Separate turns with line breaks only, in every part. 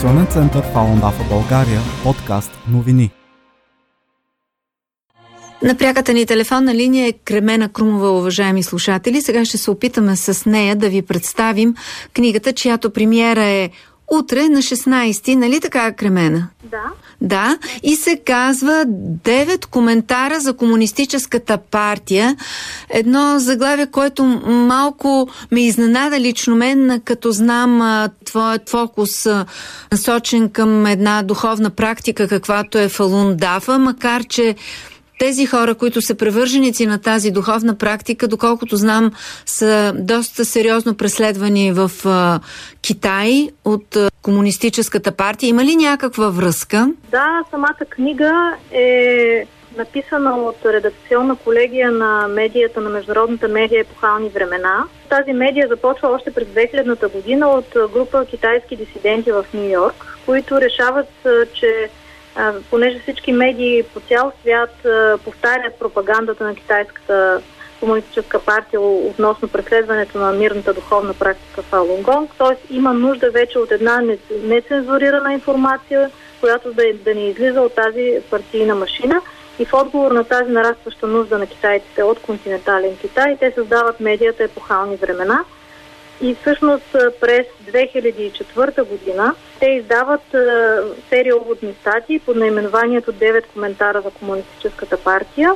информационен център Фалон Дафа България, подкаст новини.
На пряката ни телефонна линия е Кремена Крумова, уважаеми слушатели. Сега ще се опитаме с нея да ви представим книгата, чиято премиера е утре на 16, нали така, Кремена?
Да.
Да, и се казва 9 коментара за комунистическата партия. Едно заглавие, което малко ме изненада лично мен, като знам твоят фокус насочен към една духовна практика, каквато е Фалун Дафа, макар че тези хора, които са превърженици на тази духовна практика, доколкото знам, са доста сериозно преследвани в а, Китай от а, Комунистическата партия. Има ли някаква връзка?
Да, самата книга е написана от редакционна колегия на медията, на международната медия Епохални времена. Тази медия започва още през 2000-та година от група китайски дисиденти в Нью Йорк, които решават, че понеже всички медии по цял свят повтарят пропагандата на китайската комунистическа партия относно преследването на мирната духовна практика в Алунгонг, т.е. има нужда вече от една нецензурирана информация, която да, да не излиза от тази партийна машина. И в отговор на тази нарастваща нужда на китайците от континентален Китай, те създават медията епохални времена – и всъщност през 2004 година те издават серия уводни статии под наименованието 9 коментара за комунистическата партия,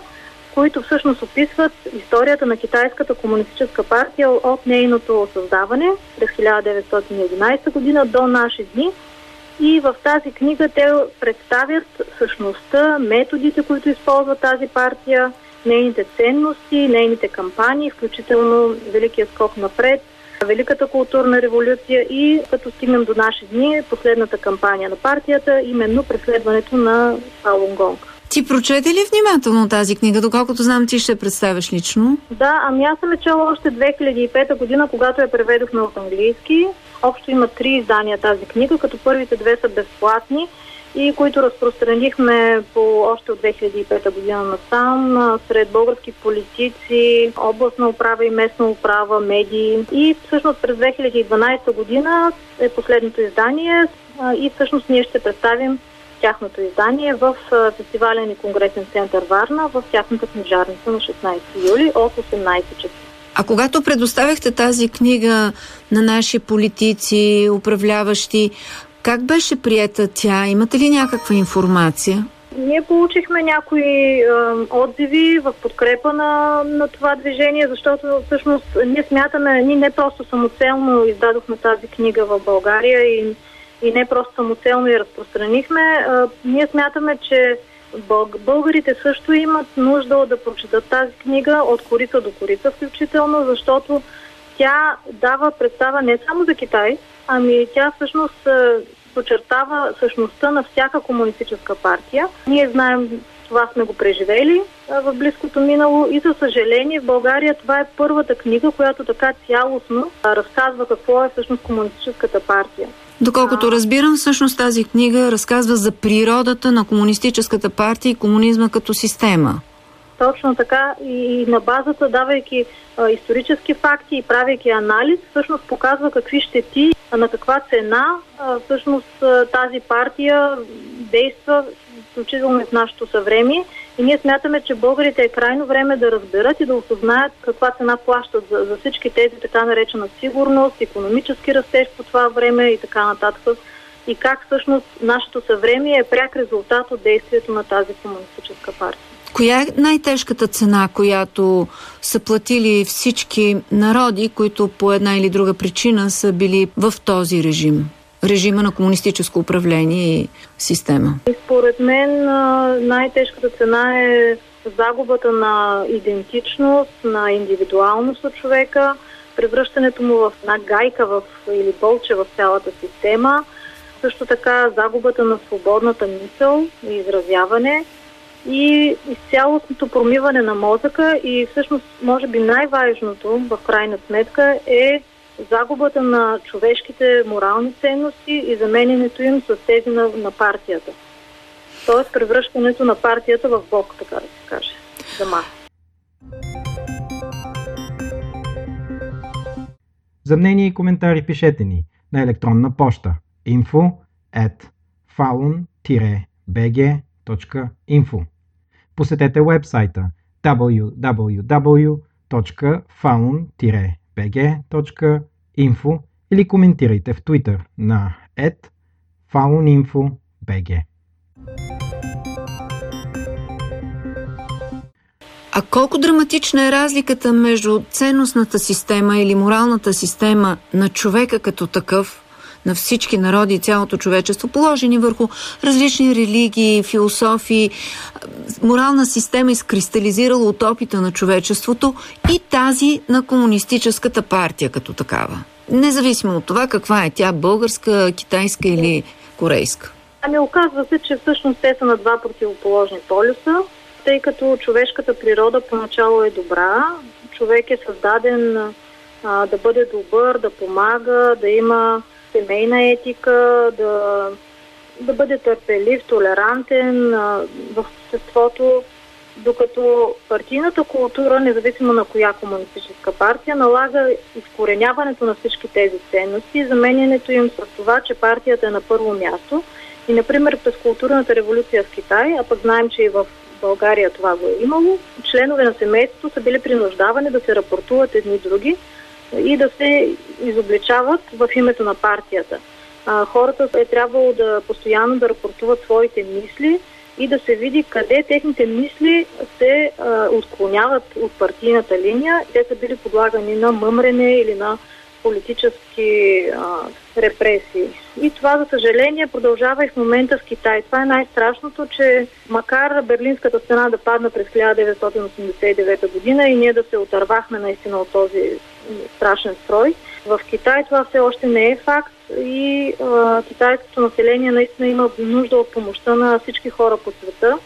които всъщност описват историята на китайската комунистическа партия от нейното създаване през 1911 година до наши дни. И в тази книга те представят същността, методите, които използва тази партия, нейните ценности, нейните кампании, включително Великия скок напред – Великата културна революция и като стигнем до наши дни, последната кампания на партията, именно преследването на Фалунгонг.
Ти прочете ли внимателно тази книга, доколкото знам ти ще представяш лично?
Да, ами аз съм е чела още 2005 година, когато я преведохме от английски. Общо има три издания тази книга, като първите две са безплатни и които разпространихме по още от 2005 година насам сред български политици, областна управа и местна управа, медии. И всъщност през 2012 година е последното издание и всъщност ние ще представим тяхното издание в фестивален и конгресен център Варна в тяхната книжарница на 16 юли от 18 часа.
А когато предоставяхте тази книга на наши политици, управляващи, как беше приета тя? Имате ли някаква информация?
Ние получихме някои е, отзиви в подкрепа на, на това движение, защото всъщност ние смятаме, ние не просто самоцелно издадохме тази книга в България и, и не просто самоцелно я разпространихме. Е, ние смятаме, че българите също имат нужда да прочитат тази книга от корица до корица включително, защото тя дава представа не само за Китай, ами тя всъщност подчертава същността на всяка комунистическа партия. Ние знаем, това сме го преживели в близкото минало и за съжаление в България това е първата книга, която така цялостно разказва какво е всъщност комунистическата партия.
Доколкото разбирам, всъщност тази книга разказва за природата на комунистическата партия и комунизма като система.
Точно така и на базата, давайки а, исторически факти и правейки анализ, всъщност показва какви щети, а на каква цена а, всъщност тази партия действа, включително в нашето съвремие. И ние смятаме, че българите е крайно време да разберат и да осъзнаят каква цена плащат за, за всички тези така наречена сигурност, економически растеж по това време и така нататък. И как всъщност нашето съвремие е пряк резултат от действието на тази комунистическа партия.
Коя е най-тежката цена, която са платили всички народи, които по една или друга причина са били в този режим? режима на комунистическо управление и система?
Според мен най-тежката цена е загубата на идентичност, на индивидуалност от човека, превръщането му в една гайка в, или болче в цялата система, също така загубата на свободната мисъл и изразяване и изцялостното промиване на мозъка и всъщност може би най-важното в крайна сметка е загубата на човешките морални ценности и заменянето им с тези на, на партията. Тоест превръщането на партията в Бог, така да се каже, за.
За мнение и коментари пишете ни на електронна поща info at faun-bg.info. Посетете вебсайта www.faun-bg.info или коментирайте в Twitter на fauninfo.bg.
А колко драматична е разликата между ценностната система или моралната система на човека като такъв, на всички народи и цялото човечество, положени върху различни религии, философии, морална система изкристализирала от опита на човечеството и тази на комунистическата партия като такава. Независимо от това каква е тя, българска, китайска или корейска.
Ами оказва се, че всъщност те са на два противоположни полюса тъй като човешката природа поначало е добра. Човек е създаден а, да бъде добър, да помага, да има семейна етика, да, да бъде търпелив, толерантен в обществото, докато партийната култура, независимо на коя комунистическа партия, налага изкореняването на всички тези ценности и заменянето им с това, че партията е на първо място. И, например, през културната революция в Китай, а пък знаем, че и в България това го е имало, членове на семейството са били принуждавани да се рапортуват едни други и да се изобличават в името на партията. А, хората е трябвало да постоянно да рапортуват своите мисли и да се види къде техните мисли се а, отклоняват от партийната линия. Те са били подлагани на мъмрене или на политически а, репресии. И това, за съжаление, продължава и в момента в Китай. Това е най-страшното, че макар Берлинската стена да падна през 1989 година и ние да се отървахме наистина от този страшен строй, в Китай това все още не е факт и а, китайското население наистина има нужда от помощта на всички хора по света,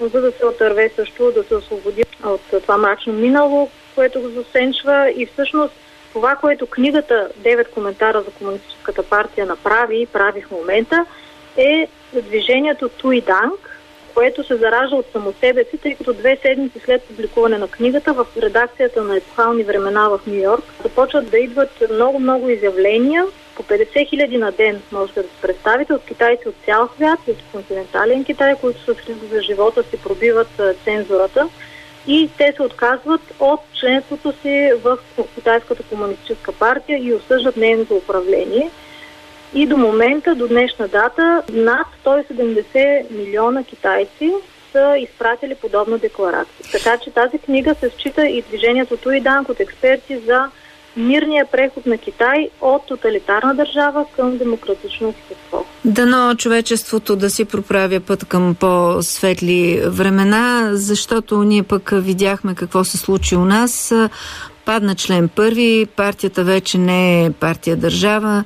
за да се отърве също, да се освободи от това мрачно минало, което го засенчва. И всъщност това, което книгата 9 коментара за Комунистическата партия направи и прави в момента, е движението Туиданг, което се заражда от само себе си, тъй като две седмици след публикуване на книгата в редакцията на епохални времена в Нью Йорк започват да идват много-много изявления, по 50 хиляди на ден можете да се представите от китайци от цял свят, от континентален Китай, които с риск за живота си пробиват цензурата и те се отказват от членството си в Китайската комунистическа партия и осъждат нейното управление. И до момента, до днешна дата, над 170 милиона китайци са изпратили подобна декларация. Така че тази книга се счита и движението Туиданг от експерти за мирния преход на Китай от тоталитарна държава към демократично общество.
Дано човечеството да си проправя път към по-светли времена, защото ние пък видяхме какво се случи у нас. Падна член първи, партията вече не е партия държава,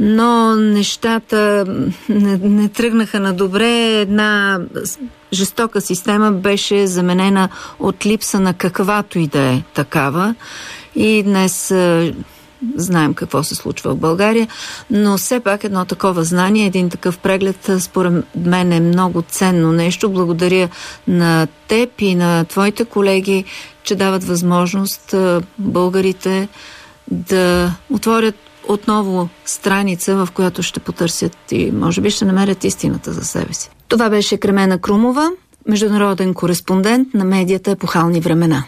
но нещата не, не тръгнаха на добре. Една жестока система беше заменена от липса на каквато и да е такава. И днес знаем какво се случва в България, но все пак едно такова знание, един такъв преглед, според мен е много ценно нещо. Благодаря на теб и на твоите колеги, че дават възможност българите да отворят отново страница, в която ще потърсят и може би ще намерят истината за себе си. Това беше Кремена Крумова, международен кореспондент на медията Епохални времена.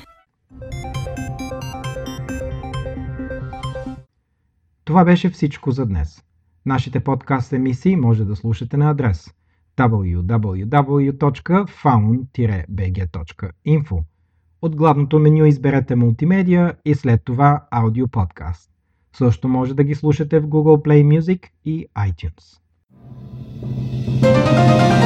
Това беше всичко за днес. Нашите подкаст емисии може да слушате на адрес www.faun-bg.info. От главното меню изберете мултимедия и след това аудио подкаст. Също може да ги слушате в Google Play Music и iTunes. thank you